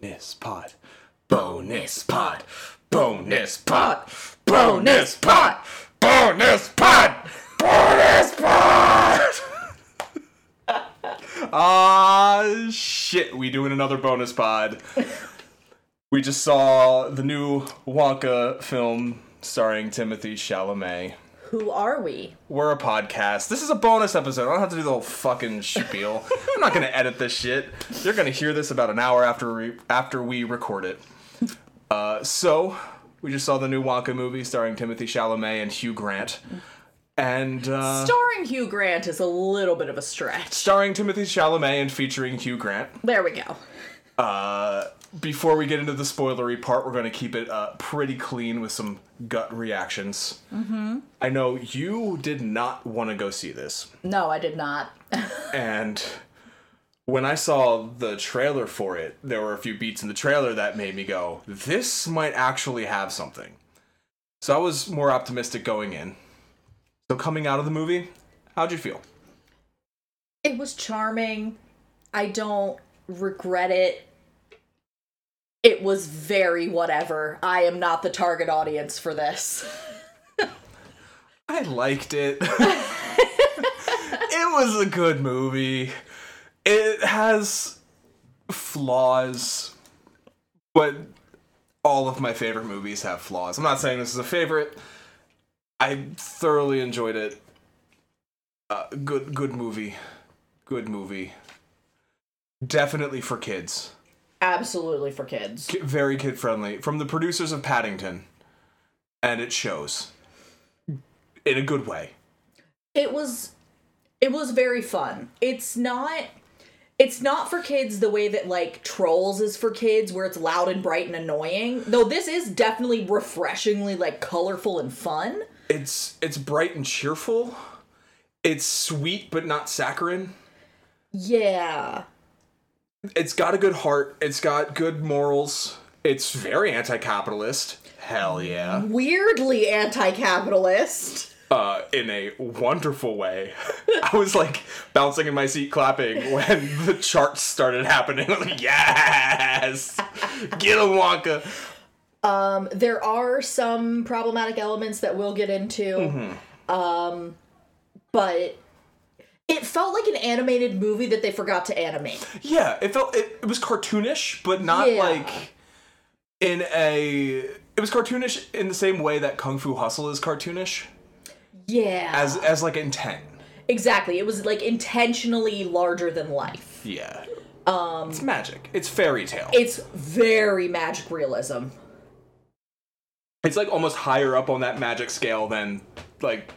Bonus pod. Bonus pod. Bonus pod. Bonus pod. Bonus pod. Bonus pod. Ah, shit. We doing another bonus pod. We just saw the new Wonka film starring Timothée Chalamet. Who are we? We're a podcast. This is a bonus episode. I don't have to do the whole fucking spiel. I'm not gonna edit this shit. You're gonna hear this about an hour after we, after we record it. Uh, so we just saw the new Wonka movie starring Timothée Chalamet and Hugh Grant, and uh, Starring Hugh Grant is a little bit of a stretch. starring Timothée Chalamet and featuring Hugh Grant. There we go. Uh, before we get into the spoilery part, we're going to keep it uh, pretty clean with some gut reactions. Mm-hmm. I know you did not want to go see this. No, I did not. And when I saw the trailer for it, there were a few beats in the trailer that made me go, this might actually have something. So I was more optimistic going in. So coming out of the movie, how'd you feel? It was charming. I don't regret it. It was very whatever. I am not the target audience for this. I liked it. it was a good movie. It has flaws, but all of my favorite movies have flaws. I'm not saying this is a favorite. I thoroughly enjoyed it. Uh, good, good movie. Good movie. Definitely for kids. Absolutely for kids. Very kid friendly. From the producers of Paddington. And it shows. In a good way. It was it was very fun. It's not it's not for kids the way that like Trolls is for kids where it's loud and bright and annoying. Though this is definitely refreshingly like colorful and fun. it's it's bright and cheerful. It's sweet but not saccharine. Yeah. It's got a good heart. It's got good morals. It's very anti-capitalist. Hell yeah. Weirdly anti-capitalist. Uh, in a wonderful way. I was like bouncing in my seat, clapping when the charts started happening. Like, yes, get him, Wonka. Um, there are some problematic elements that we'll get into. Mm-hmm. Um, but it felt like an animated movie that they forgot to animate. Yeah, it felt it, it was cartoonish, but not Yeah. like in a. It was cartoonish in the same way that Kung Fu Hustle is cartoonish, Yeah. as as like intent. exactly. It was like intentionally larger than life. Yeah. Um, it's magic. It's fairy tale. It's very magic realism. It's like almost higher up on that magic scale than like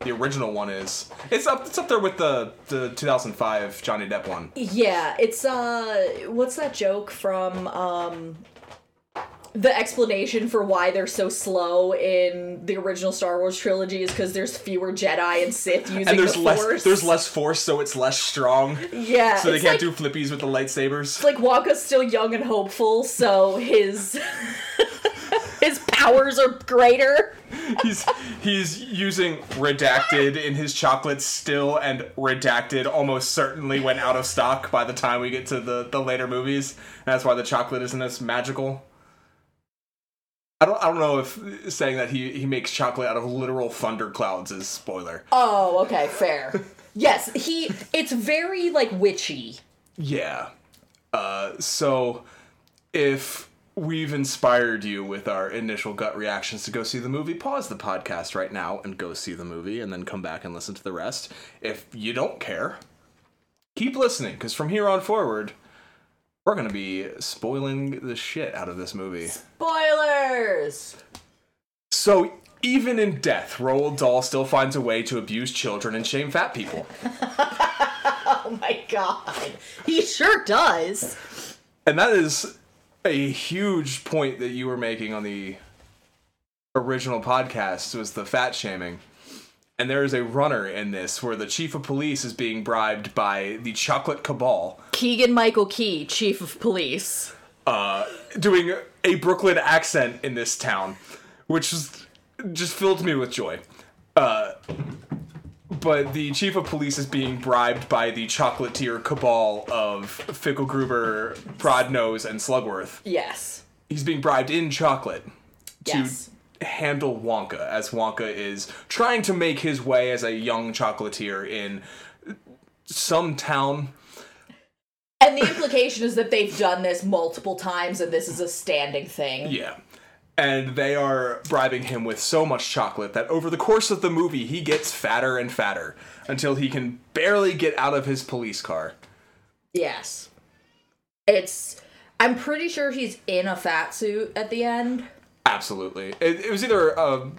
the original one is. It's up. It's up there with the the 2005 Johnny Depp one. Yeah, it's uh what's that joke from um the explanation for why they're so slow in the original Star Wars trilogy is because there's fewer Jedi and Sith using And there's the less. Force. There's less force, so it's less strong. yeah, So they can't like, do flippies with the lightsabers. it's like Wonka's still young and hopeful, so his his powers are greater. he's he's using redacted in his chocolates still, and redacted almost certainly went out of stock by the time we get to the the later movies. That's why the chocolate isn't as magical. I don't I don't know if saying that he he makes chocolate out of literal thunder clouds is spoiler. Oh, okay, fair. yes, he it's very like witchy. Yeah. Uh, so if we've inspired you with our initial gut reactions to go see the movie, pause the podcast right now and go see the movie and then come back and listen to the rest. If you don't care, keep listening because from here on forward, we're going to be spoiling the shit out of this movie. Spoilers. So even in death, Roald Dahl still finds a way to abuse children and shame fat people. Oh my god. He sure does. And that is a huge point that you were making on the original podcast was the fat shaming. And there is a runner in this where the chief of police is being bribed by the chocolate cabal, Keegan Michael Key, chief of police. uh, doing a Brooklyn accent in this town, which just filled me with joy. Uh, but the chief of police is being bribed by the chocolatier cabal of Fickelgruber, Prodnose, and Slugworth. Yes. He's being bribed in chocolate to Yes. handle Wonka, as Wonka is trying to make his way as a young chocolatier in some town. And the implication is that they've done this multiple times and this is a standing thing. Yeah. And they are bribing him with so much chocolate that over the course of the movie, he gets fatter and fatter until he can barely get out of his police car. Yes. It's. I'm pretty sure he's in a fat suit at the end. Absolutely. It, it was either a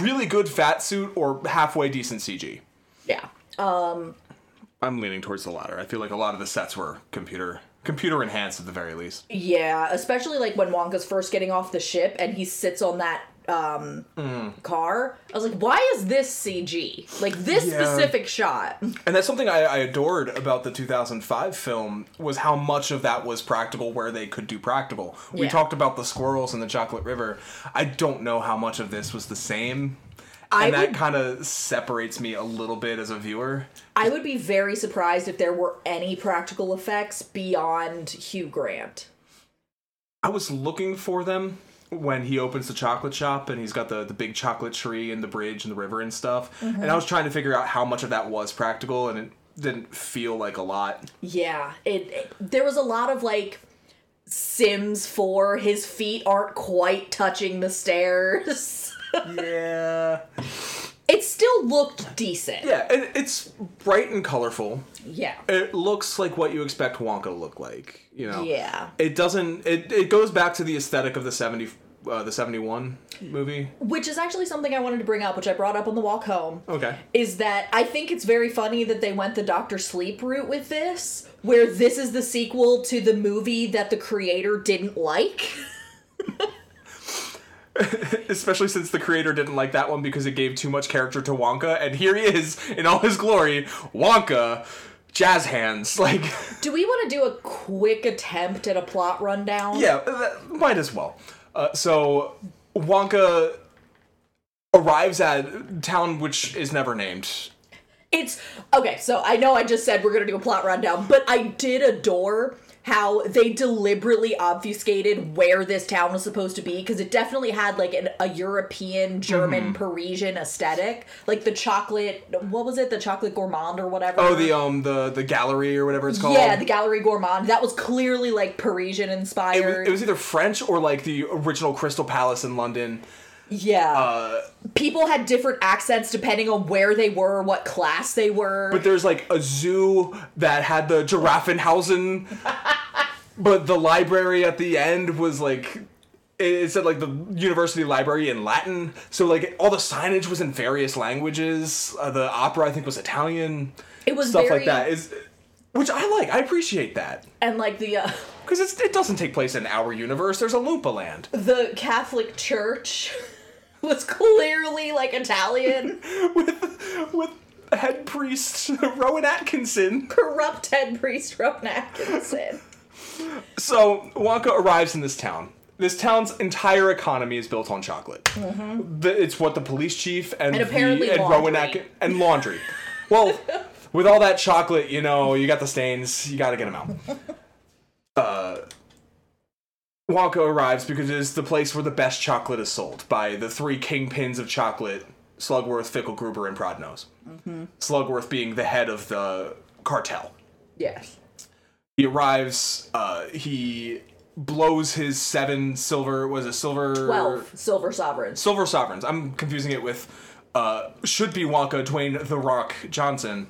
really good fat suit or halfway decent CG. Yeah. Um. I'm leaning towards the latter. I feel like a lot of the sets were computer computer enhanced at the very least. Yeah, especially like when Wonka's first getting off the ship and he sits on that um car. I was like, why is this CG? Like this Yeah. specific shot. And that's something I, I adored about the 2005 film was how much of that was practical where they could do practical. We Yeah. talked about the squirrels in the Chocolate River. I don't know how much of this was the same. I and that kind of separates me a little bit as a viewer. I would be very surprised if there were any practical effects beyond Hugh Grant. I was looking for them when he opens the chocolate shop and he's got the, the big chocolate tree and the bridge and the river and stuff. And I mm-hmm. was trying to figure out how much of that was practical and it didn't feel like a lot. Yeah, it, it there was a lot of like Sims 4 his feet aren't quite touching the stairs. Yeah. it still looked decent. Yeah, and it's bright and colorful. Yeah. It looks like what you expect Wonka to look like, you know. Yeah. It doesn't it, it goes back to the aesthetic of the 70 uh, the 71 movie. Which is actually something I wanted to bring up, which I brought up on the walk home. Okay. Is that I think it's very funny that they went the Doctor Sleep route with this, where this is the sequel to the movie that the creator didn't like. Especially since the creator didn't like that one because it gave too much character to Wonka and here he is in all his glory, Wonka jazz hands like Do we want to do a quick attempt at a plot rundown? Yeah, that, might as well. Uh, so Wonka arrives at town which is never named. It's okay, so I know I just said we're gonna do a plot rundown, but I did adore how they deliberately obfuscated where this town was supposed to be because it definitely had like an, a European, German, Mm-hmm. Parisian aesthetic. Like the chocolate, what was it? The chocolate gourmand or whatever. Oh, the um the the gallery or whatever it's called. yeah, the Gallery Gourmand. That was clearly like Parisian it was, inspired. it was either French or like the original Crystal Palace in London. Yeah. Uh, People had different accents depending on where they were, what class they were. but there's like a zoo that had the Giraffenhausen, but the library at the end was like it said like the university library in Latin. So like all the signage was in various languages. Uh, the opera I think was Italian. It was stuff very- like that is which I like. I appreciate that. and like the uh, Because it doesn't take place in our universe. There's a Loompa land. the Catholic Church was clearly like Italian. with with head priest Rowan Atkinson. Corrupt head priest Rowan Atkinson. So Wonka arrives in this town. This town's entire economy is built on chocolate. The, it's what the police chief and, And the- apparently and Rowan laundry. Atkin and laundry. Well, with all that chocolate, you know, you got the stains. You got to get them out. Uh, Wonka arrives because it is the place where the best chocolate is sold by the three kingpins of chocolate: Slugworth, Fickelgruber, and Prodnose. Slugworth being the head of the cartel. Yes. He arrives. Uh, he blows his seven silver. Was it silver? Twelve silver sovereigns. silver sovereigns. I'm confusing it with uh, should be Wonka Dwayne the Rock Johnson.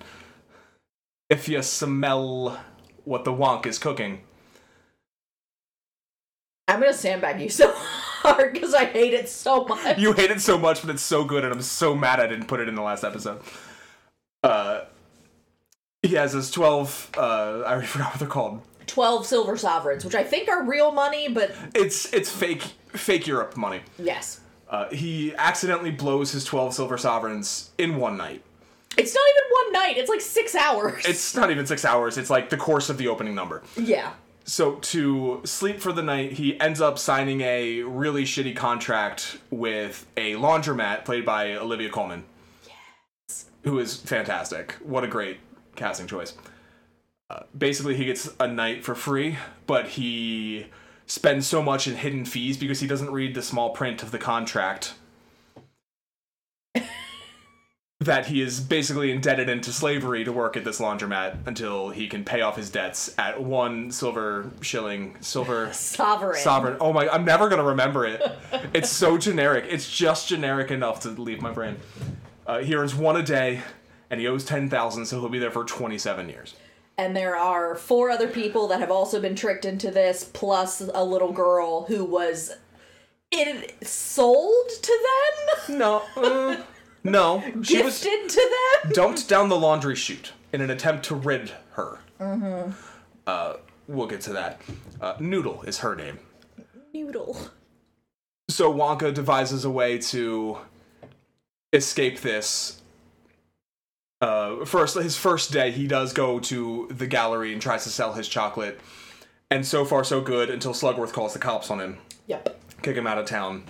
If you smell what the Wonk is cooking, I'm gonna sandbag you so hard because I hate it so much. you hate it so much, but it's so good, and I'm so mad I didn't put it in the last episode. Uh, he has his twelve. Uh, I already forgot what they're called. Twelve silver sovereigns, which I think are real money, but It's it's fake fake Europe money. yes. Uh, he accidentally blows his 12 silver sovereigns in one night. It's not even one night, it's like six hours. It's not even six hours, it's like the course of the opening number. yeah. So, to sleep for the night, he ends up signing a really shitty contract with a laundromat played by Olivia Colman. who is fantastic. What a great casting choice. Uh, basically, he gets a night for free, but he spends so much in hidden fees because he doesn't read the small print of the contract that he is basically indebted into slavery to work at this laundromat until he can pay off his debts at one silver shilling silver Sovereign. sovereign. Oh my! I'm never gonna remember it. It's so generic. It's just generic enough to leave my brain. Uh, he earns one a day, and he owes ten thousand, so he'll be there for 27 years. And there are four other people that have also been tricked into this, plus a little girl who was it sold to them, No, uh, no. She was to them. dumped down the laundry chute in an attempt to rid her. Mm-hmm. Uh, we'll get to that. Uh, Noodle is her name. Noodle. So Wonka devises a way to escape this. Uh, first, his first day, he does go to the gallery and tries to sell his chocolate, and so far so good until Slugworth calls the cops on him, Yep. kick him out of town.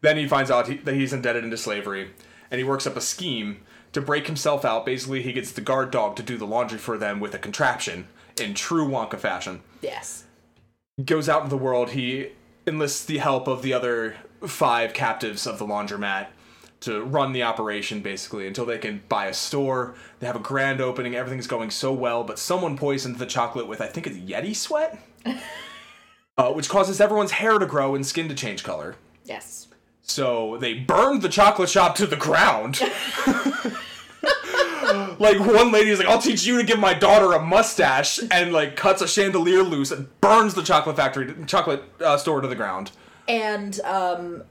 Then he finds out he, that he's indebted into slavery, and he works up a scheme to break himself out. Basically, he gets the guard dog to do the laundry for them with a contraption in true Wonka fashion Yes. goes out into the world. He enlists the help of the other five captives of the laundromat to run the operation basically until they can buy a store. They have a grand opening. Everything's going so well, but someone poisoned the chocolate with, I think it's Yeti sweat, uh, which causes everyone's hair to grow and skin to change color. Yes. So they burned the chocolate shop to the ground. like one lady is like, "I'll teach you to give my daughter a mustache," and like cuts a chandelier loose and burns the chocolate factory, chocolate uh, store to the ground. And um,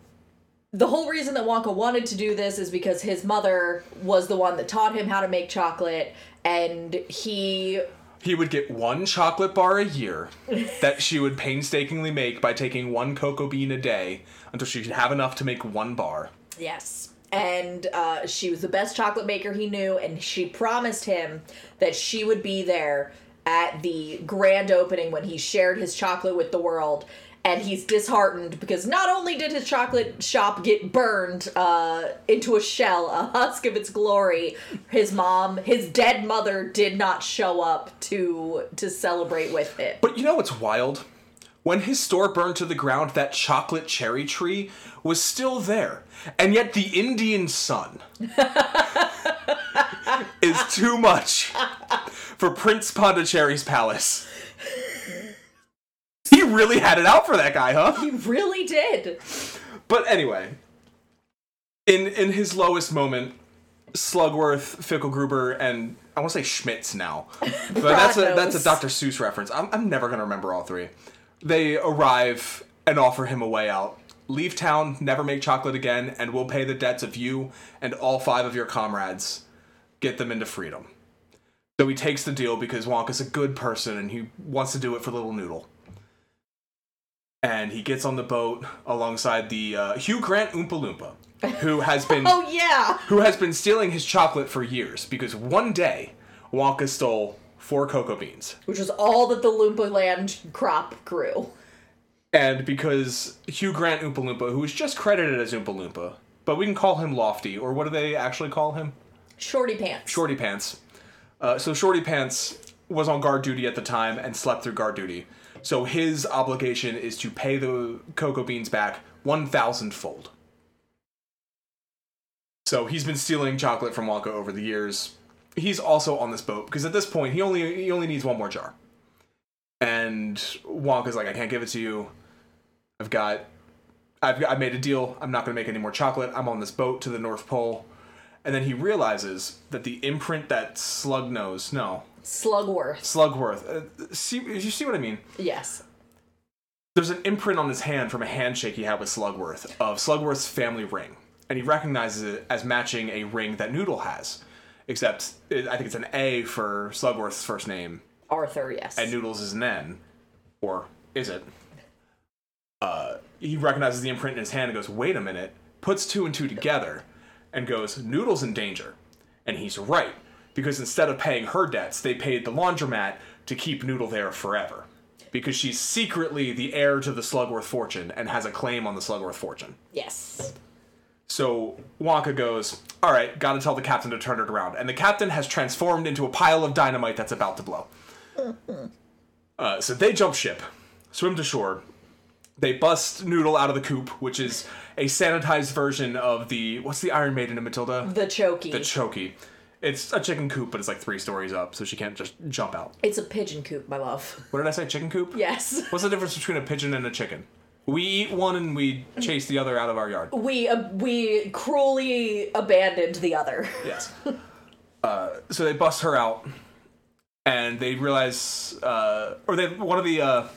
the whole reason that Wonka wanted to do this is because his mother was the one that taught him how to make chocolate, and he He would get one chocolate bar a year that she would painstakingly make by taking one cocoa bean a day until she could have enough to make one bar. Yes. And uh, she was the best chocolate maker he knew, and she promised him that she would be there at the grand opening when he shared his chocolate with the world. And he's disheartened because not only did his chocolate shop get burned uh, into a shell, a husk of its glory, his mom, his dead mother, did not show up to to celebrate with him. But you know what's wild? When his store burned to the ground, that chocolate cherry tree was still there. And yet the Indian sun is too much for Prince Pondicherry's palace. He really had it out for that guy, huh? He really did. But anyway, in in his lowest moment, Slugworth, Fickelgruber, and I want to say Schmitz now, but that's a that's a. Dr. Seuss reference. I'm I'm never gonna remember all three. They arrive and offer him a way out. Leave town, never make chocolate again, and we'll pay the debts of you and all five of your comrades. Get them into freedom. So he takes the deal because Wonka's a good person and he wants to do it for Little Noodle and he gets on the boat alongside the uh, Hugh Grant Oompa Loompa, who has been Oh yeah. who has been stealing his chocolate for years because one day Wonka stole four cocoa beans, Which was all that the Loompa Land crop grew. and because Hugh Grant Oompa Loompa, who is just credited as Oompa Loompa, but we can call him Lofty, or what do they actually call him? Shorty pants. Shorty Pants. Uh, so Shorty Pants was on guard duty at the time and slept through guard duty. So his obligation is to pay the cocoa beans back 1,000 fold. So he's been stealing chocolate from Wonka over the years. He's also on this boat because at this point he only he only needs one more jar. And Wonka's like, I can't give it to you. I've got I've, I made a deal. I'm not going to make any more chocolate. I'm on this boat to the North Pole. And then he realizes that the imprint that Slug knows, no, Slugworth. Slugworth. Uh, see, you see what I mean? Yes. There's an imprint on his hand from a handshake he had with Slugworth of Slugworth's family ring, and he recognizes it as matching a ring that Noodle has, except it, I think it's an A for Slugworth's first name, Arthur, yes. and Noodles is an N, or is it? Uh, he recognizes the imprint in his hand and goes, "Wait a minute!" Puts two and two together, and goes, "Noodle's in danger," and he's right because instead of paying her debts, they paid the laundromat to keep Noodle there forever, because she's secretly the heir to the Slugworth fortune and has a claim on the Slugworth fortune. yes. So Wonka goes, All right, gotta tell the captain to turn it around. And the captain has transformed into a pile of dynamite that's about to blow. Uh, so they jump ship, swim to shore. They bust Noodle out of the coop, which is a sanitized version of the. What's the Iron Maiden in Matilda? The chokey. The Chokey. It's a chicken coop, but it's like three stories up, so she can't just jump out. it's a pigeon coop, my love. What did I say? Chicken coop? Yes. What's the difference between a pigeon and a chicken? We eat one and we chase the other out of our yard. We uh, we cruelly abandoned the other. Yes. Uh, so they bust her out, and they realize, uh, or they one of the uh,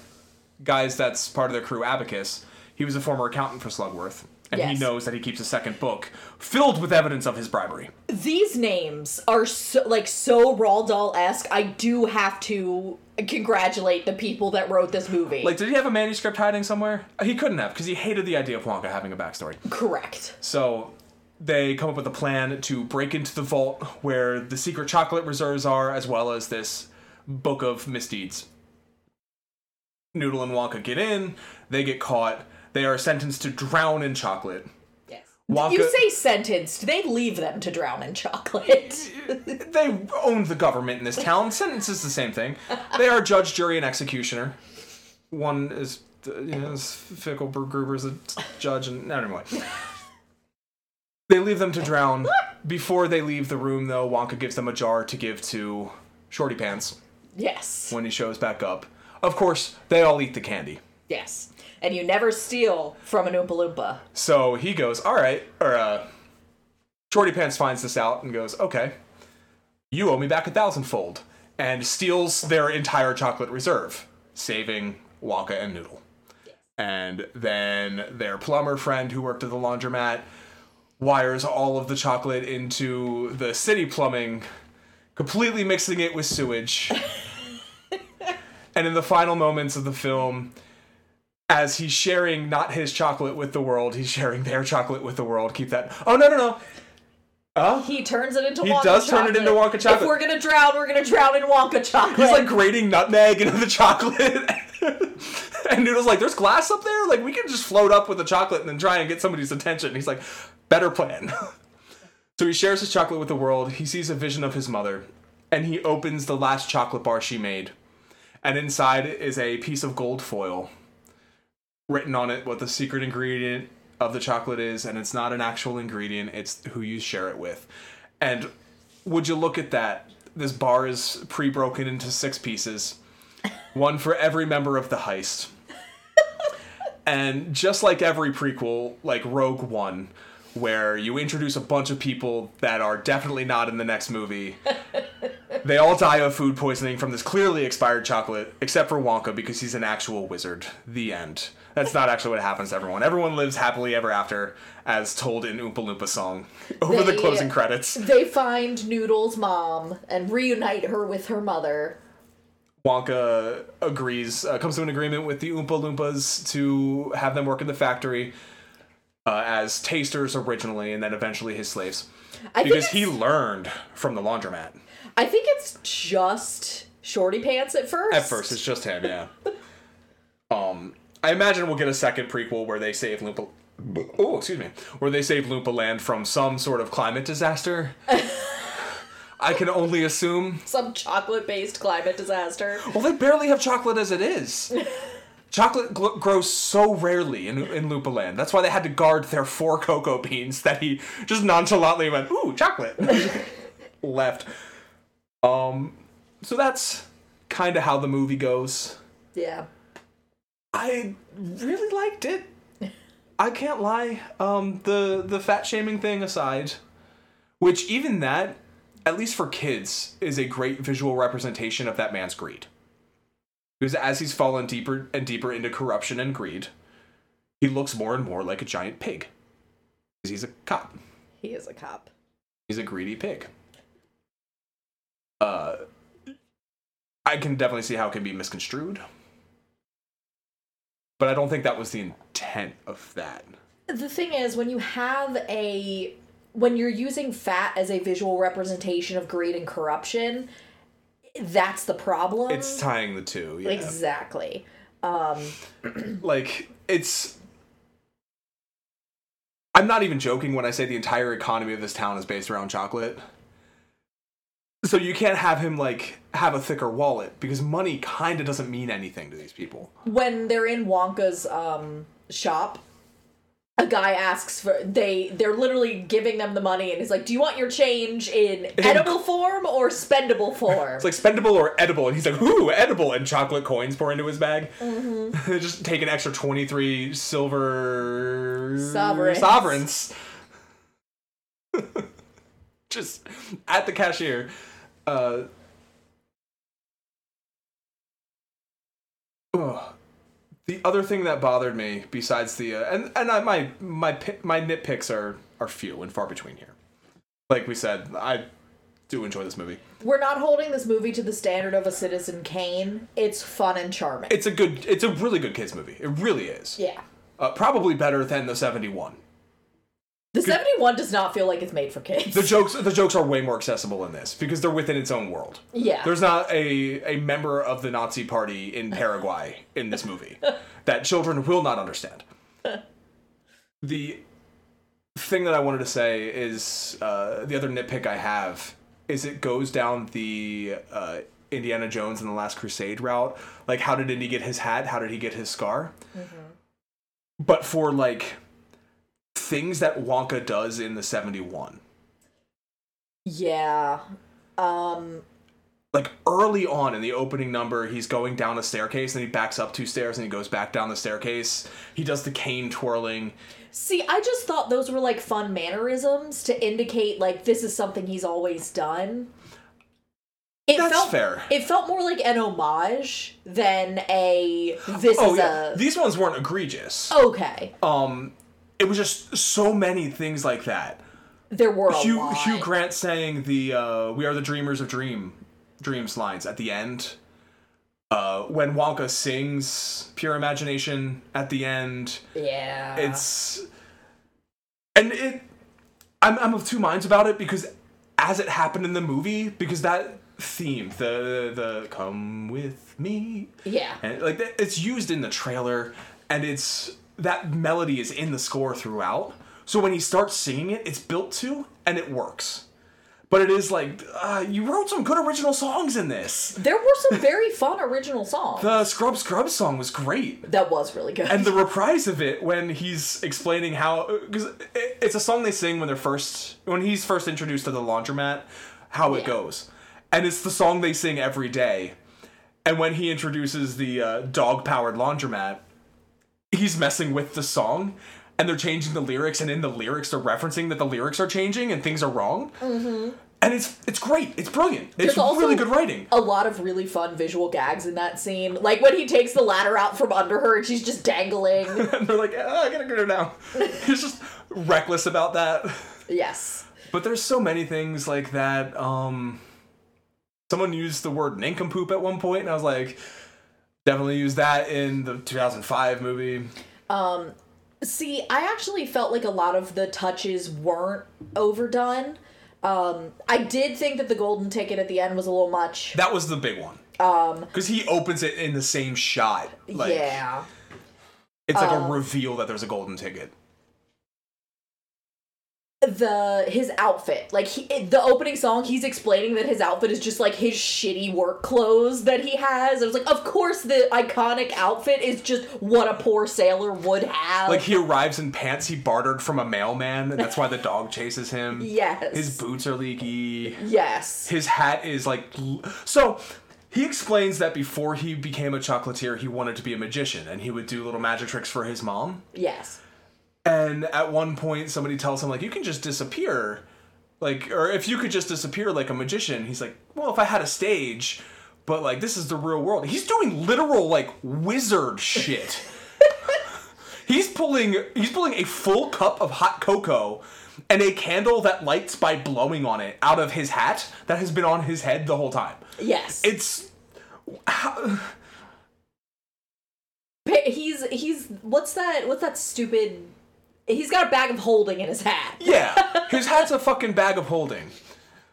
guys that's part of their crew, Abacus. He was a former accountant for Slugworth, and he knows that he keeps a second book filled with evidence of his bribery. These names are so like so Roald Dahl esque. I do have to congratulate the people that wrote this movie. Like, did he have a manuscript hiding somewhere? He couldn't have, because he hated the idea of Wonka having a backstory. correct. So they come up with a plan to break into the vault where the secret chocolate reserves are, as well as this book of misdeeds. Noodle and Wonka get in, they get caught, they are sentenced to drown in chocolate. Yes. Wonka- You say sentenced. They leave them to drown in chocolate. They own the government in this town. Sentence is the same thing. They are judge, jury, and executioner. One is, uh, you know, is Fickelgruber's a judge, and no, mind. They leave them to drown. Before they leave the room, though, Wonka gives them a jar to give to Shorty Pants yes. when he shows back up. Of course, they all eat the candy. Yes. And you never steal from an Oompa Loompa. So he goes, all right, or uh, Shorty Pants finds this out and goes, okay, you owe me back a thousandfold, and steals their entire chocolate reserve, saving Wonka and Noodle. And then their plumber friend who worked at the laundromat wires all of the chocolate into the city plumbing, completely mixing it with sewage. and in the final moments of the film, as he's sharing not his chocolate with the world, he's sharing their chocolate with the world. Keep that. Oh no no no. Oh, He turns it into He Wonka does turn it into Wonka chocolate. If we're gonna drown, we're gonna drown in Wonka chocolate. he's like grating nutmeg into the chocolate. and Noodle's like, "There's glass up there. Like we can just float up with the chocolate and then try and get somebody's attention." he's like, "Better plan." so he shares his chocolate with the world. He sees a vision of his mother, and he opens the last chocolate bar she made. And inside is a piece of gold foil written on it what the secret ingredient of the chocolate is, and it's not an actual ingredient, it's who you share it with. And would you look at that? This bar is pre broken into six pieces, one for every member of the heist. and just like every prequel, like Rogue One, where you introduce a bunch of people that are definitely not in the next movie. They all die of food poisoning from this clearly expired chocolate, except for Wonka because he's an actual wizard. The end. That's not actually what happens to everyone. Everyone lives happily ever after, as told in Oompa Loompa song over the closing credits. they find Noodle's mom and reunite her with her mother. Wonka agrees, uh, comes to an agreement with the Oompa Loompas to have them work in the factory uh, as tasters originally, and then eventually his slaves. I Because he learned from the laundromat. I think it's just Shorty Pants at first. At first, it's just him, yeah. um, I imagine we'll get a second prequel where they save Loompa. Oh, excuse me. Where they save Loompa Land from some sort of climate disaster. I can only assume. some chocolate-based climate disaster. Well, they barely have chocolate as it is. Chocolate gl- grows so rarely in, in Loompa Land. That's why they had to guard their four cocoa beans that he just nonchalantly went, ooh, chocolate. Left. Um, so that's kind of how the movie goes. Yeah. I really liked it. I can't lie. Um, the the fat shaming thing aside, which even that, at least for kids, is a great visual representation of that man's greed. Because as he's fallen deeper and deeper into corruption and greed, he looks more and more like a giant pig. Because he's a cop. He is a cop. He's a greedy pig. Uh, I can definitely see how it can be misconstrued. But I don't think that was the intent of that. The thing is, when you have a when you're using fat as a visual representation of greed and corruption, that's the problem. It's tying the two. Yeah. exactly. Um, like it's I'm not even joking when I say the entire economy of this town is based around chocolate. So you can't have him like have a thicker wallet because money kind of doesn't mean anything to these people. when they're in Wonka's um shop, a guy asks for they they're literally giving them the money and he's like, "Do you want your change in edible form or spendable form?" It's like spendable or edible, and he's like, "Ooh, edible!" And chocolate coins pour into his bag. Mm-hmm. Just take an extra twenty three silver Sovereigns. sovereigns. Just at the cashier. Uh, ugh. The other thing that bothered me, besides the uh, and and I, my my my nitpicks are are few and far between here. Like we said, I do enjoy this movie. We're not holding this movie to the standard of a Citizen Kane. It's fun and charming. It's a good, it's a really good kids movie. It really is. yeah. Uh, probably better than the seventy one. The 71 does not feel like it's made for kids. The jokes, the jokes are way more accessible in this because they're within its own world. yeah. There's not a a member of the Nazi Party in Paraguay in this movie that children will not understand. The thing that I wanted to say is uh, the other nitpick I have is it goes down the uh, Indiana Jones and the Last Crusade route. Like, how did Indy get his hat? How did he get his scar? But for like things that Wonka does in the 71. yeah. Um like early on in the opening number, he's going down a staircase and he backs up two stairs and he goes back down the staircase. He does the cane twirling. See, I just thought those were like fun mannerisms to indicate like this is something he's always done. It That's felt fair. It felt more like an homage than a this Oh is yeah, a these ones weren't egregious. okay. Um, it was just so many things like that. There were a Hugh lot. Hugh Grant saying the uh, "We are the dreamers of dream dreams" lines at the end. Uh, when Wonka sings "Pure Imagination" at the end. yeah. it's and it I'm, I'm of two minds about it because as it happened in the movie because that theme the the come with me yeah. and like it's used in the trailer and it's that melody is in the score throughout so when he starts singing it it's built to and it works but it is like uh, you wrote some good original songs in this There were some very fun original songs. the scrub scrub song was great that was really good. and the reprise of it when he's explaining how because it's a song they sing when they're first when he's first introduced to the laundromat how it Yeah. goes and it's the song they sing every day and when he introduces the uh, dog powered laundromat he's messing with the song and they're changing the lyrics and in the lyrics they're referencing that the lyrics are changing and things are wrong mm-hmm. and it's it's great it's brilliant it's There's also- really good writing a lot of really fun visual gags in that scene. Like when he takes the ladder out from under her and she's just dangling. and they're like oh, i gotta get her down he's just reckless about that yes. But there's so many things like that. Um, someone used the word nincompoop at one point, and I was like, definitely used that in the 2005 movie. See, I actually felt like a lot of the touches weren't overdone. Um, I did think that the golden ticket at the end was a little much. That was the big one. Um, because he opens it in the same shot. Like, yeah. it's like a reveal that there's a golden ticket. The his outfit, like he, the opening song, he's explaining that his outfit is just like his shitty work clothes that he has. I was like, of course, the iconic outfit is just what a poor sailor would have. Like he arrives in pants he bartered from a mailman, and that's why the dog chases him. yes, His boots are leaky. yes, his hat is like so he explains that before he became a chocolatier he wanted to be a magician and he would do little magic tricks for his mom yes. And at one point somebody tells him like you can just disappear. Like or if you could just disappear like a magician he's like well if i had a stage but like this is the real world. He's doing literal like wizard shit. He's pulling he's pulling a full cup of hot cocoa and a candle that lights by blowing on it out of his hat that has been on his head the whole time. Yes. it's how, he's he's what's that what's that stupid he's got a bag of holding in his hat yeah his hat's a fucking bag of holding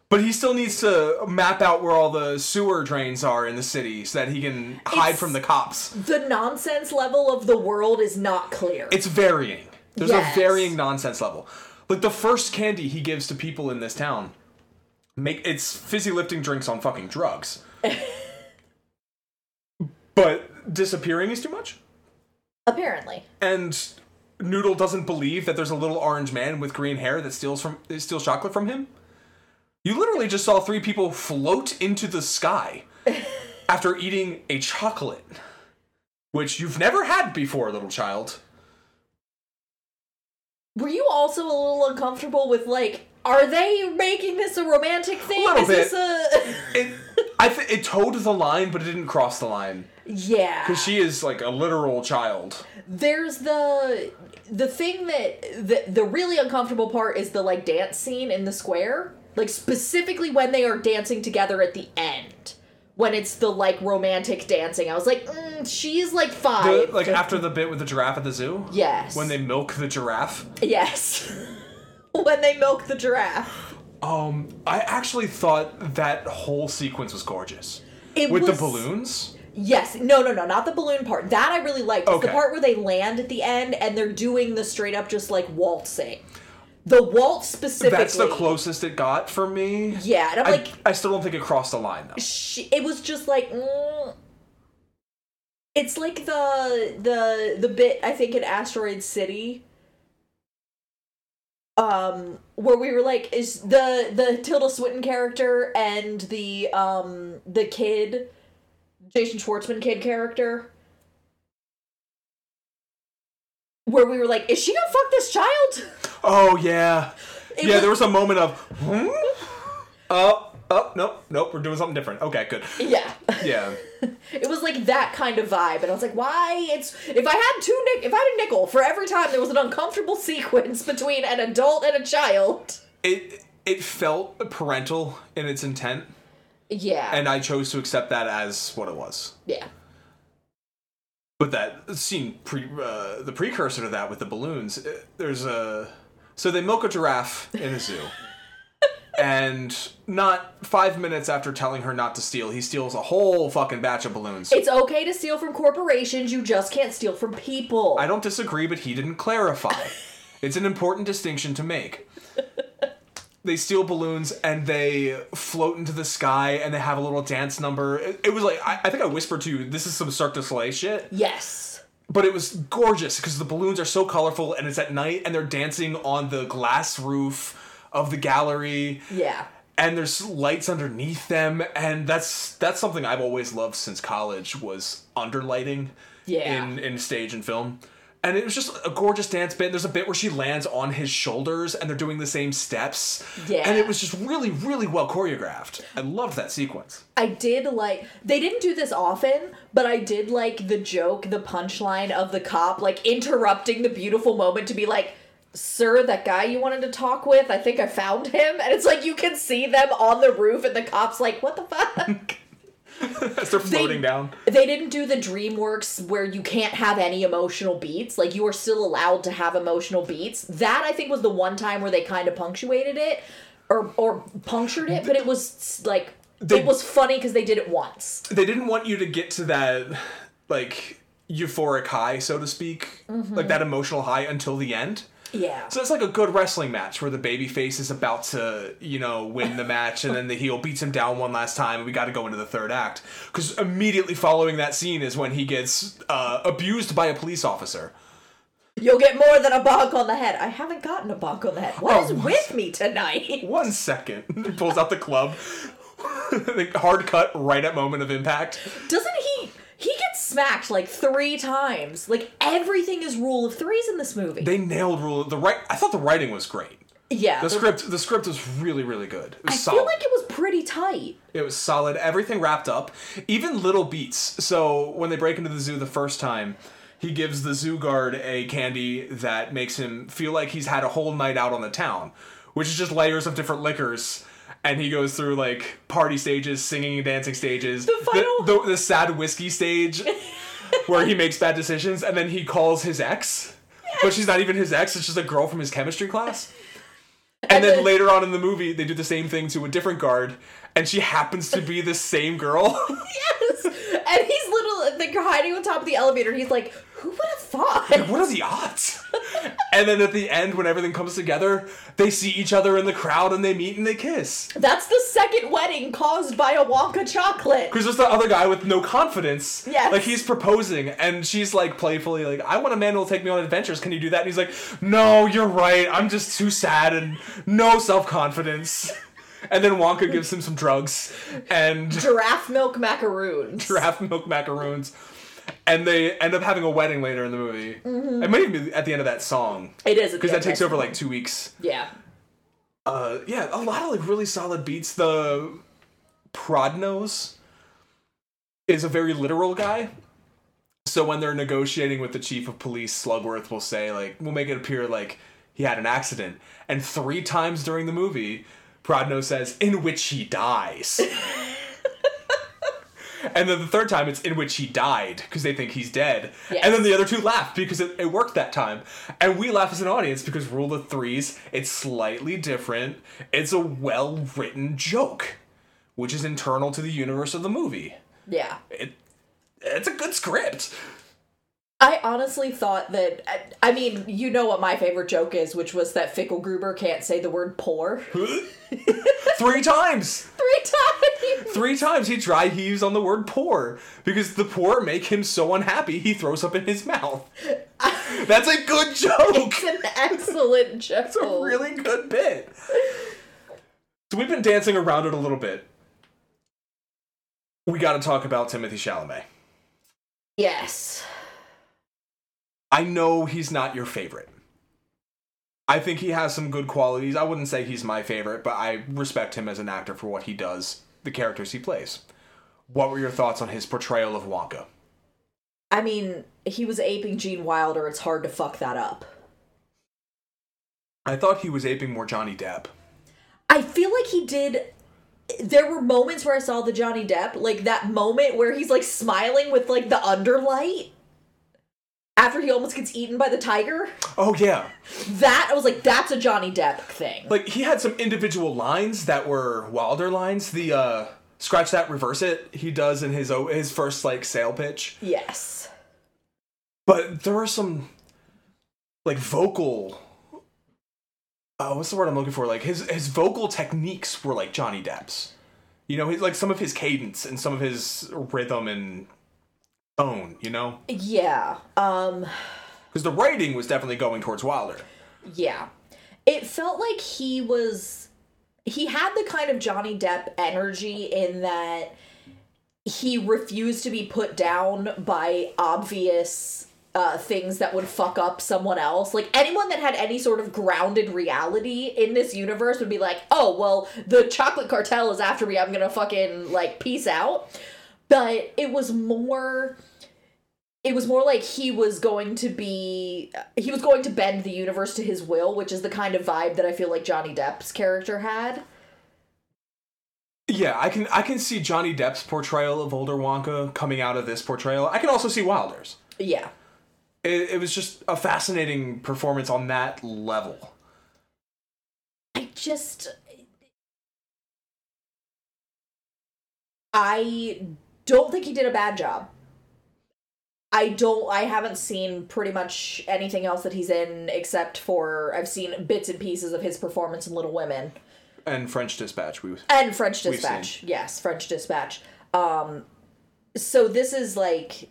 but he still needs to map out where all the sewer drains are in the city so that he can hide It's- from the cops the nonsense level of the world is not clear it's varying There's Yes. a varying nonsense level. Like the first candy he gives to people in this town, make it's fizzy lifting drinks on fucking drugs. but disappearing is too much. Apparently. And Noodle doesn't believe that there's a little orange man with green hair that steals from steals chocolate from him. You literally just saw three people float into the sky after eating a chocolate, which you've never had before, little child. Were you also a little uncomfortable with like, are they making this a romantic thing? A little Is this a It, I th- it towed the line, but it didn't cross the line Yeah. because she is like a literal child. There's the the thing that the the really uncomfortable part is the like dance scene in the square. Like specifically when they are dancing together at the end. When it's the like romantic dancing. I was like, mm, she's like The, five. like after the bit with the giraffe at the zoo. Yes. When they milk the giraffe. Yes. when they milk the giraffe. Um, I actually thought that whole sequence was gorgeous. It With was, the balloons. Yes. No, no, no, not the balloon part. That I really liked. It's Okay. the part where they land at the end and they're doing the straight up just like waltzing. The waltz specifically. That's the closest it got for me. Yeah, and I'm I, like, I still don't think it crossed the line though. she, it was just like mm. it's like the the the bit i think in asteroid city um where we were like is the the tilda swinton character and the um the kid jason schwartzman kid character where we were like is she gonna fuck this child Oh yeah, It yeah. was- there was a moment of, hmm? oh, oh, nope, nope. We're doing something different. Okay, good. yeah Yeah, It was like that kind of vibe, and I was like, "Why?" It's if I had two nick, if I had a nickel for every time there was an uncomfortable sequence between an adult and a child. it it felt parental in its intent, Yeah, and I chose to accept that as what it was. yeah, But that scene, pre, uh, the precursor to that with the balloons, uh, there's a. So they milk a giraffe in a zoo. and not five minutes after telling her not to steal, he steals a whole fucking batch of balloons. it's okay to steal from corporations. You just can't steal from people. I don't disagree, but he didn't clarify. it's an important distinction to make. They steal balloons and they float into the sky and they have a little dance number. It, it was like, I, I think I whispered to you, this is some Cirque du Soleil shit. yes, But it was gorgeous because the balloons are so colorful and it's at night and they're dancing on the glass roof of the gallery yeah, and there's lights underneath them and that's that's something I've always loved since college was underlighting Yeah. in in stage and film. And it was just a gorgeous dance bit. There's a bit where she lands on his shoulders and they're doing the same steps. Yeah. And it was just really, really well choreographed. I loved that sequence. I did like. They didn't do this often, but I did like the joke, the punchline of the cop like interrupting the beautiful moment to be like. Sir, that guy you wanted to talk with, I think I found him. And it's like you can see them on the roof, and the cop's like, What the fuck? As they're floating down. they didn't do the DreamWorks where you can't have any emotional beats. Like you are still allowed to have emotional beats. That I think was the one time where they kind of punctuated it or or punctured it, but it was like They- it was funny because they did it once. they didn't want you to get to that like euphoric high so to speak mm-hmm. like that emotional high until the end Yeah. so it's like a good wrestling match where the baby face is about to you know win the match and then the heel beats him down one last time and we got to go into the third act because immediately following that scene is when he gets uh, abused by a police officer You'll get more than a bonk on the head. I haven't gotten a bonk on the head. What Oh, is with me tonight? one second he pulls out the club hard cut right at moment of impact Doesn't he? Gets smacked like three times. Like everything is rule of threes in this movie. they nailed rule the right i thought the writing was great yeah. the script the script was really really good it was I solid. feel like it was pretty tight. It was solid. Everything wrapped up. Even little beats. So when they break into the zoo the first time, he gives the zoo guard a candy that makes him feel like he's had a whole night out on the town, which is just layers of different liquors. And he goes through like party stages, singing and dancing stages, The final- the, the sad whiskey stage, where he makes bad decisions, and then he calls his ex, but she's not even his ex; it's just a girl from his chemistry class. And then then- later on in the movie, they do the same thing to a different guard, and she happens to be the same girl. Yes. And he's little, they're hiding on top of the elevator. He's like, who would have thought? what are the odds? And then at the end, when everything comes together, they see each other in the crowd and they meet and they kiss. That's the second wedding caused by a Wonka chocolate. Because there's the other guy with no confidence. Yes. Like he's proposing and she's like playfully like, I want a man who will take me on adventures. Can you do that? And he's like, No, you're right. I'm just too sad and no self confidence. And then Wonka gives him some drugs and Giraffe milk macaroons. giraffe milk macaroons. And they end up having a wedding later in the movie. It might even be at the end of that song. It is Because that takes over like two weeks. Yeah. Uh, yeah, a lot of like really solid beats. The Prodnose is a very literal guy. So when they're negotiating with the chief of police, Slugworth will say like, "We'll make it appear like he had an accident." And three times during the movie, Prodnose says, "In which he dies." and then the third time, it's in which he died because they think he's dead. Yes. And then the other two laugh because it, it worked that time. And we laugh as an audience because rule of threes, it's slightly different. It's a well written joke, which is internal to the universe of the movie. Yeah. It, it's a good script. I honestly thought that. I- I mean, you know what my favorite joke is, which was that Fickelgruber can't say the word poor Three times! three times. Three times he dry heaves on the word poor because the poor make him so unhappy he throws up in his mouth. That's a good joke. It's an excellent joke. It's a really good bit. So we've been dancing around it a little bit. We got to talk about Timothée Chalamet. Yes. I know he's not your favorite. I think he has some good qualities. I wouldn't say he's my favorite, but I respect him as an actor for what he does, the characters he plays. What were your thoughts on his portrayal of Wonka? I mean, he was aping Gene Wilder. It's hard to fuck that up. I thought he was aping more Johnny Depp. I feel like he did. There were moments where I saw the Johnny Depp, like that moment where he's like smiling with like the underlight after he almost gets eaten by the tiger. Oh yeah. That I was like, that's a Johnny Depp thing. Like he had some individual lines that were Wilder lines. The uh scratch that reverse it he does in his his first like sale pitch. yes. But there are some like vocal uh, what's the word I'm looking for? Like his his vocal techniques were like Johnny Depp's. You know, his like some of his cadence and some of his rhythm and tone, you know? Yeah. Um. Because the writing was definitely going towards Wilder. Yeah. It felt like he was he had the kind of Johnny Depp energy in that he refused to be put down by obvious uh, things that would fuck up someone else. Like anyone that had any sort of grounded reality in this universe would be like, "Oh, well, the chocolate cartel is after me. I'm going to fucking like peace out." But it was more it was more like he was going to be he was going to bend the universe to his will which is the kind of vibe that i feel like johnny depp's character had Yeah, I can I can see Johnny Depp's portrayal of older Wonka coming out of this portrayal. I can also see Wilder's. yeah It, it was just a fascinating performance on that level. i just i don't think he did a bad job i don't i haven't seen pretty much anything else that he's in except for i've seen bits and pieces of his performance in little women And French Dispatch, we and French Dispatch. Yes, French Dispatch. Um so this is like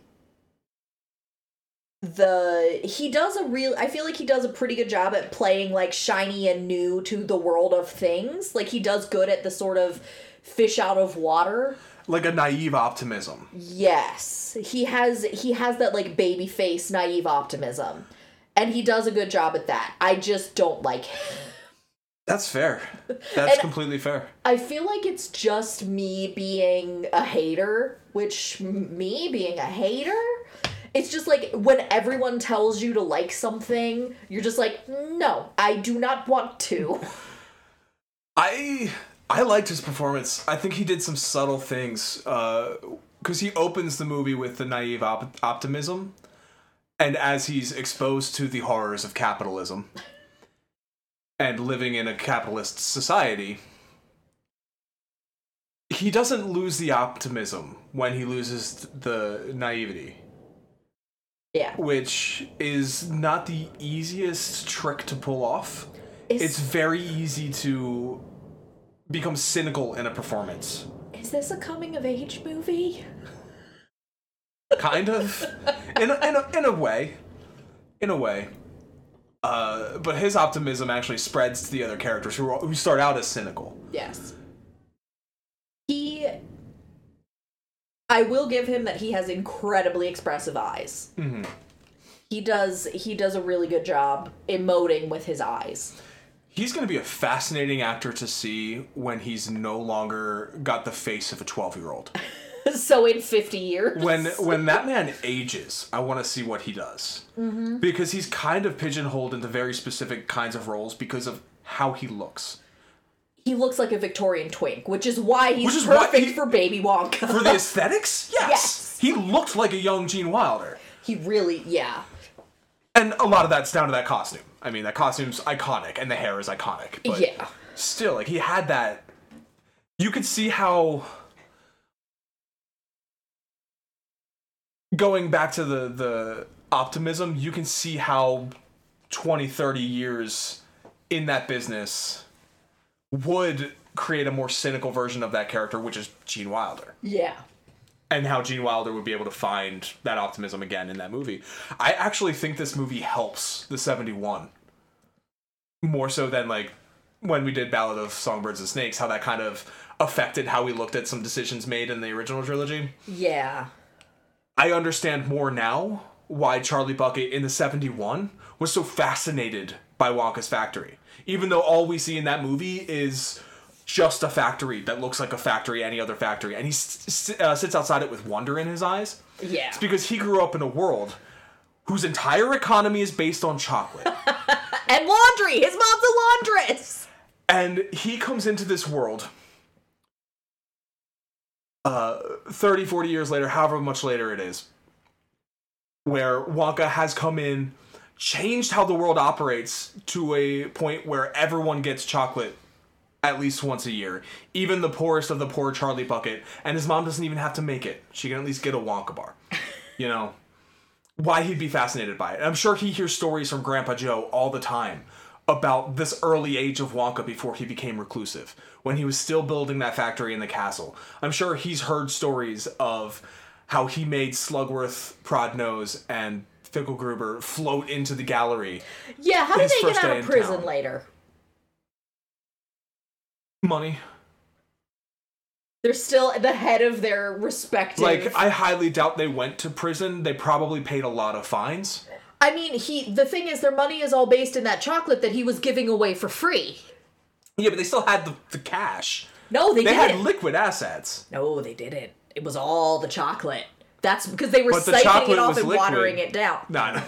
the he does a real I feel like he does a pretty good job at playing like shiny and new to the world of things. Like he does good at the sort of fish out of water. Like a naive optimism. Yes. He has he has that like baby face naive optimism. And he does a good job at that. I just don't like him. That's fair. That's completely fair. I feel like it's just me being a hater, which me being a hater, it's just like when everyone tells you to like something, you're just like, no, I do not want to. I I liked his performance. I think he did some subtle things uh, because he opens the movie with the naive op- optimism, and as he's exposed to the horrors of capitalism and living in a capitalist society, he doesn't lose the optimism when he loses the naivety. Yeah. which is not the easiest trick to pull off. Is, It's very easy to become cynical in a performance. is this a coming of age movie? kind of in a, in a, in a way in a way uh, but his optimism actually spreads to the other characters who, are, who start out as cynical Yes. He. I will give him that he has incredibly expressive eyes. Mhm. He does. He does a really good job emoting with his eyes. He's going to be a fascinating actor to see when he's no longer got the face of a 12 year old so in fifty years, when when that man ages i want to see what he does Mm-hmm. because he's kind of pigeonholed into very specific kinds of roles because of how he looks he looks like a Victorian twink, which is why he's is perfect he- for Baby Wonka. for the aesthetics yes. Yes. he looked like a young gene wilder he really, yeah, And a lot of that's down to that costume. I mean, that costume's iconic, and the hair is iconic. But yeah. still, like he had that. You could see how. Going back to the the optimism, you can see how 20, 30 years in that business would create a more cynical version of that character, which is Gene Wilder Yeah. And how Gene Wilder would be able to find that optimism again in that movie. I actually think this movie helps the 71 more so than like when we did Ballad of Songbirds and Snakes, how that kind of affected how we looked at some decisions made in the original trilogy. Yeah. I understand more now why Charlie Bucket in the 71 was so fascinated by Wonka's factory. Even though all we see in that movie is just a factory that looks like a factory, any other factory, and he s- uh, sits outside it with wonder in his eyes. Yeah. It's because he grew up in a world whose entire economy is based on chocolate. And laundry. His mom's a laundress. and he comes into this world uh 30 40 years later however much later it is where wonka has come in changed how the world operates to a point where everyone gets chocolate at least once a year even the poorest of the poor charlie bucket and his mom doesn't even have to make it she can at least get a wonka bar you know why he'd be fascinated by it. I'm sure he hears stories from Grandpa Joe all the time about this early age of Wonka before he became reclusive, when he was still building that factory in the castle. I'm sure he's heard stories of how he made Slugworth, Prodnose, and Fickelgruber float into the gallery. Yeah. How did they get out of prison town. later? Money. They're still the head of their respective. Like, I highly doubt they went to prison. They probably paid a lot of fines. I mean, he. The thing is, their money is all based in that chocolate that he was giving away for free. Yeah, but they still had the, the cash. No, they, They had didn't. Had liquid assets. no, they didn't. It was all the chocolate. That's because they were But siphoning chocolate it off and liquid. watering it down. No, no,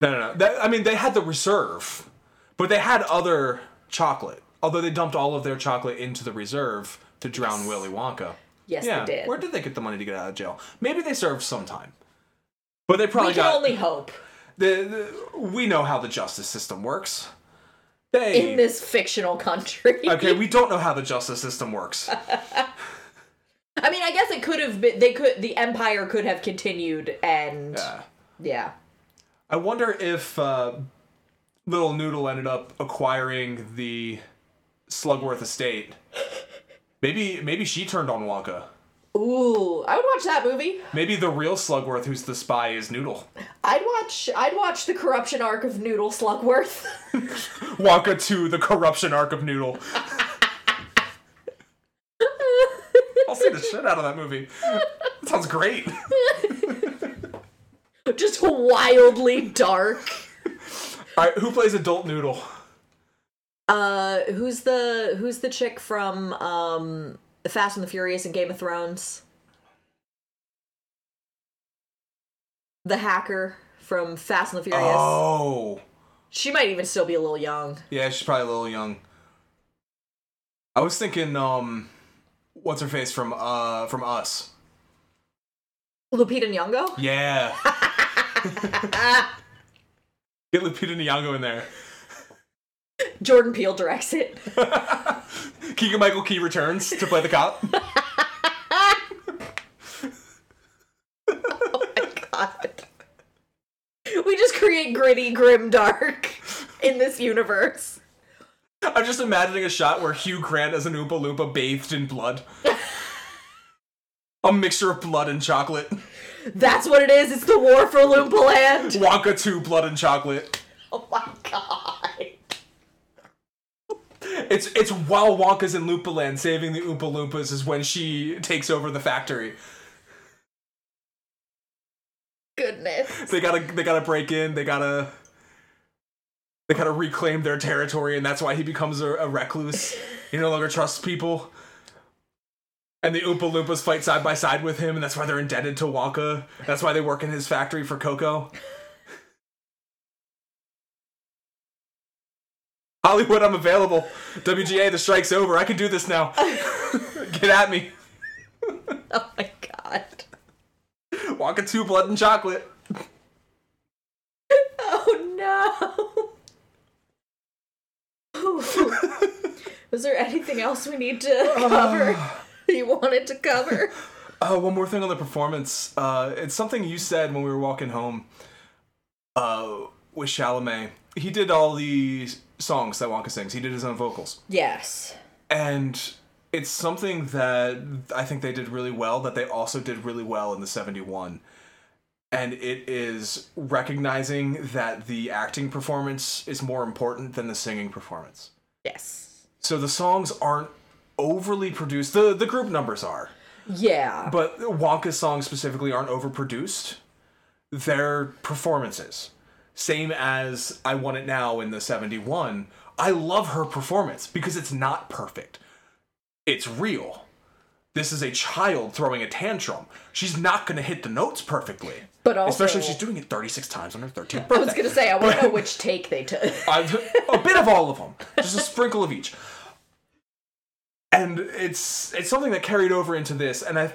no, no. no. That, I mean, they had the reserve, but they had other chocolate. Although they dumped all of their chocolate into the reserve to drown Willy Wonka. Yes, yeah, they did. where did they get the money to get out of jail? Maybe they served some time, but they probably we can got. only hope the, the, we know how the justice system works. They in this fictional country. okay. We don't know how the justice system works. I mean, I guess it could have been. They could. The empire could have continued, and Yeah. yeah. I wonder if uh, Little Noodle ended up acquiring the Slugworth estate. Maybe maybe she turned on Wonka. Ooh, I would watch that movie. Maybe the real Slugworth, who's the spy, is Noodle. I'd watch. I'd watch the corruption arc of Noodle Slugworth. Wonka to the corruption arc of Noodle. I'll see the shit out of that movie. That sounds great. Just wildly dark. All right, who plays adult Noodle? Uh, who's the who's the chick from um Fast and the Furious and Game of Thrones? The hacker from Fast and the Furious. Oh, She might even still be a little young. yeah, she's probably a little young. I was thinking, um, what's her face from uh from Us? Lupita Nyong'o. Yeah. Get Lupita Nyong'o in there. Jordan Peele directs it. Keegan Michael Key returns to play the cop. oh my god. We just create gritty, grim, dark in this universe. I'm just imagining a shot where Hugh Grant as an Oompa Loompa bathed in blood. a mixture of blood and chocolate. That's what it is. It's the war for Loompa Land. Wonka 2 blood and chocolate. Oh my god. It's it's while Wonka's in Loompa Land saving the Oompa Loompas is when she takes over the factory. Goodness. They gotta they gotta break in. They gotta they gotta reclaim their territory, and that's why he becomes a, a recluse. He no longer trusts people. And the Oompa Loompas fight side by side with him, and that's why they're indebted to Wonka. That's why they work in his factory for cocoa. Hollywood, I'm available. WGA, the strike's over. I can do this now. Get at me. Oh my god. Wonka 2 blood and chocolate. Oh no. Was there anything else we need to cover? you wanted to cover? Uh, one more thing on the performance. Uh, it's something you said when we were walking home uh, with Chalamet. He did all the songs that Wonka sings. He did his own vocals. Yes. And it's something that I think they did really well, that they also did really well in the 71. And it is recognizing that the acting performance is more important than the singing performance. Yes. So the songs aren't overly produced. The the group numbers are. Yeah. But Wonka's songs specifically aren't overproduced. They're performances. Same as I Want It Now in the 71. I love her performance because it's not perfect. It's real. This is a child throwing a tantrum. She's not going to hit the notes perfectly. But also- Especially if she's doing it 36 times on her 13th birthday. I was gonna say I want to know which take they took. I've, a bit of all of them, just a sprinkle of each. And it's it's something that carried over into this, and I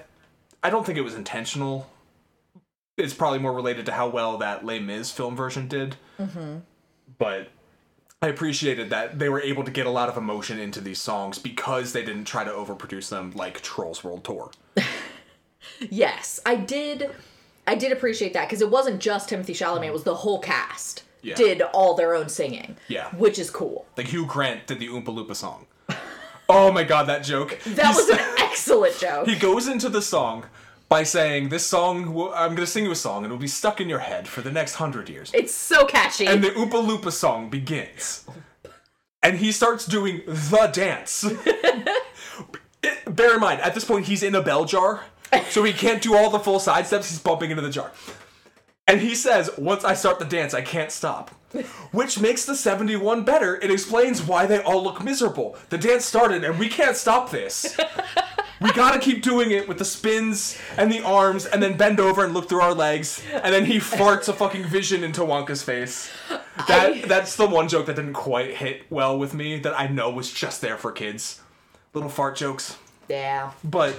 I don't think it was intentional. It's probably more related to how well that Les Mis film version did. Mm-hmm. But I appreciated that they were able to get a lot of emotion into these songs because they didn't try to overproduce them like Trolls World Tour. yes, I did. I did appreciate that because it wasn't just Timothée Chalamet; it was the whole cast Yeah. did all their own singing. Yeah. which is cool. Like Hugh Grant did the Oompa Loompa song. Oh my god, that joke! That He's- was an excellent joke. He goes into the song by saying, "This song, will, I'm going to sing you a song, and it'll be stuck in your head for the next hundred years." It's so catchy. And the Oompa Loompa song begins, and he starts doing the dance. It- bear in mind, at this point, he's in a bell jar, so he can't do all the full side steps. He's bumping into the jar. And he says, once I start the dance, I can't stop. Which makes the 71 better. It explains why they all look miserable. The dance started, and we can't stop this. We gotta keep doing it with the spins and the arms, and then bend over and look through our legs, and then he farts a fucking vision into Wonka's face. That I- that's the one joke that didn't quite hit well with me. That I know was just there for kids, little fart jokes. yeah, But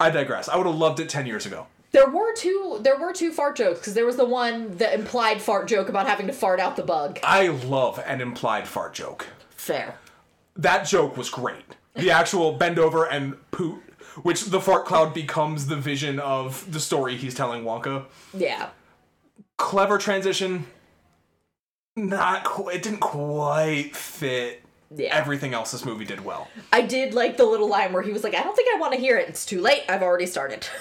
I digress. I would have loved it ten years ago. there were two. There were two fart jokes because there was the one the implied fart joke about having to fart out the bug. I love an implied fart joke. Fair. That joke was great. The actual bend over and poot, which the fart cloud becomes the vision of the story he's telling Wonka. Yeah. clever transition. Not qu- it didn't quite fit Yeah. everything else this movie did well. I did like the little line where he was like, "I don't think I want to hear it. It's too late. I've already started."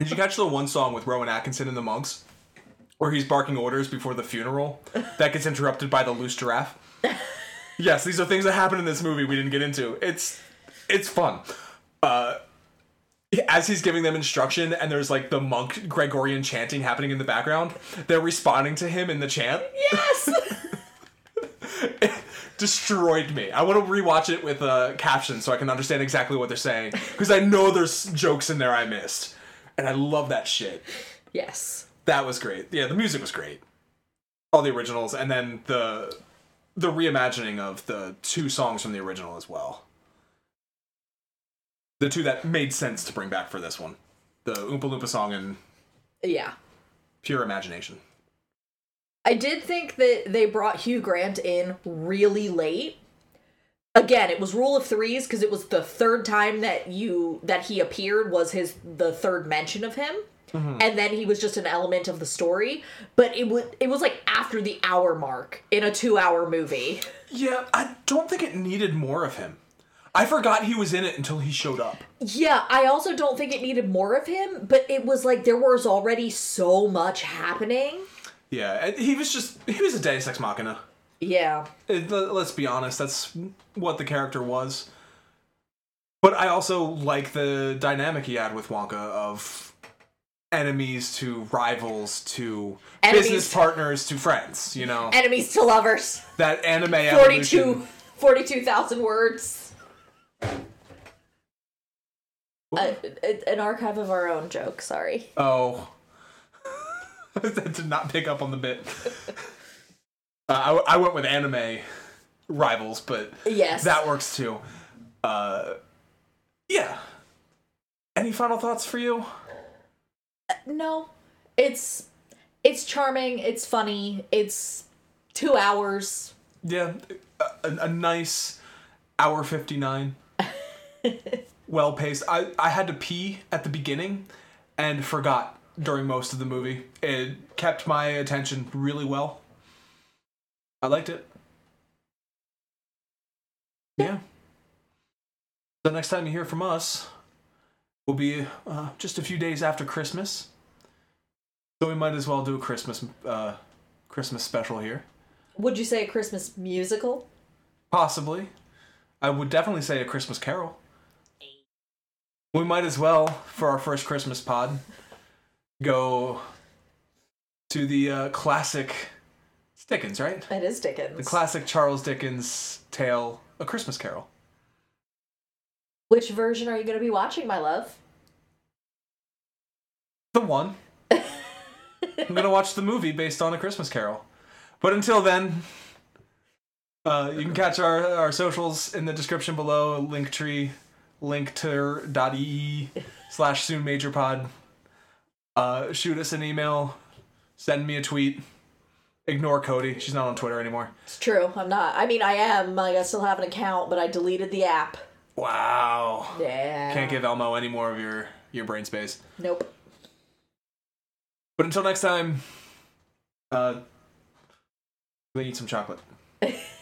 Did you catch the one song with Rowan Atkinson and the monks, where he's barking orders before the funeral that gets interrupted by the loose giraffe? yes, these are things that happen in this movie we didn't get into. It's it's fun. Uh, as he's giving them instruction, and there's like the monk Gregorian chanting happening in the background, they're responding to him in the chant. yes. destroyed me. I want to rewatch it with uh, captions so I can understand exactly what they're saying because I know there's jokes in there I missed, and I love that shit. yes. That was great. Yeah, the music was great. All the originals, and then the the reimagining of the two songs from the original as well. The two that made sense to bring back for this one, the Oompa Loompa song and Yeah. Pure Imagination. I did think that they brought Hugh Grant in really late. Again, it was rule of threes because it was the third time that you that he appeared was his the third mention of him. Mm-hmm. and then he was just an element of the story. But it was it was like after the hour mark in a two hour movie. Yeah, I don't think it needed more of him. I forgot he was in it until he showed up. Yeah, I also don't think it needed more of him, but it was like there was already so much happening. Yeah, he was just he was a Deus Ex Machina. Yeah. It- let's be honest, that's what the character was. But I also like the dynamic he had with Wonka of enemies to rivals to Enemies. business partners to friends. You know Enemies to lovers. that anime 42 evolution. 42,000 words. Uh, an archive of our own joke, sorry. Oh. that did not pick up on the bit. Uh, I, I went with anime rivals, but Yes. that works too. Uh, yeah. Any final thoughts for you? No. It's it's charming, it's funny, it's 2 hours. Yeah, a, a, a nice hour 59. well paced. I, I had to pee at the beginning and forgot during most of the movie. It kept my attention really well. I liked it. Yeah. So next time you hear from us will be uh, just a few days after Christmas. So we might as well do a Christmas uh, Christmas special here. Would you say a Christmas musical? Possibly. I would definitely say a Christmas Carol. We might as well, for our first Christmas pod, go to the uh, classic it's Dickens, right? It is Dickens. The classic Charles Dickens tale, A Christmas Carol. Which version are you going to be watching, my love? The one. I'm gonna watch the movie based on A Christmas Carol. But until then, uh, you can catch our, our socials in the description below. Linktree, linktr.ee slash soon major pod. Uh, shoot us an email, send me a tweet. Ignore Codie. She's not on Twitter anymore. It's true. I'm not. I mean, I am. Like, I still have an account, but I deleted the app. Wow. Yeah. Can't give Elmo any more of your, your brain space. Nope. But until next time, uh, we need some chocolate.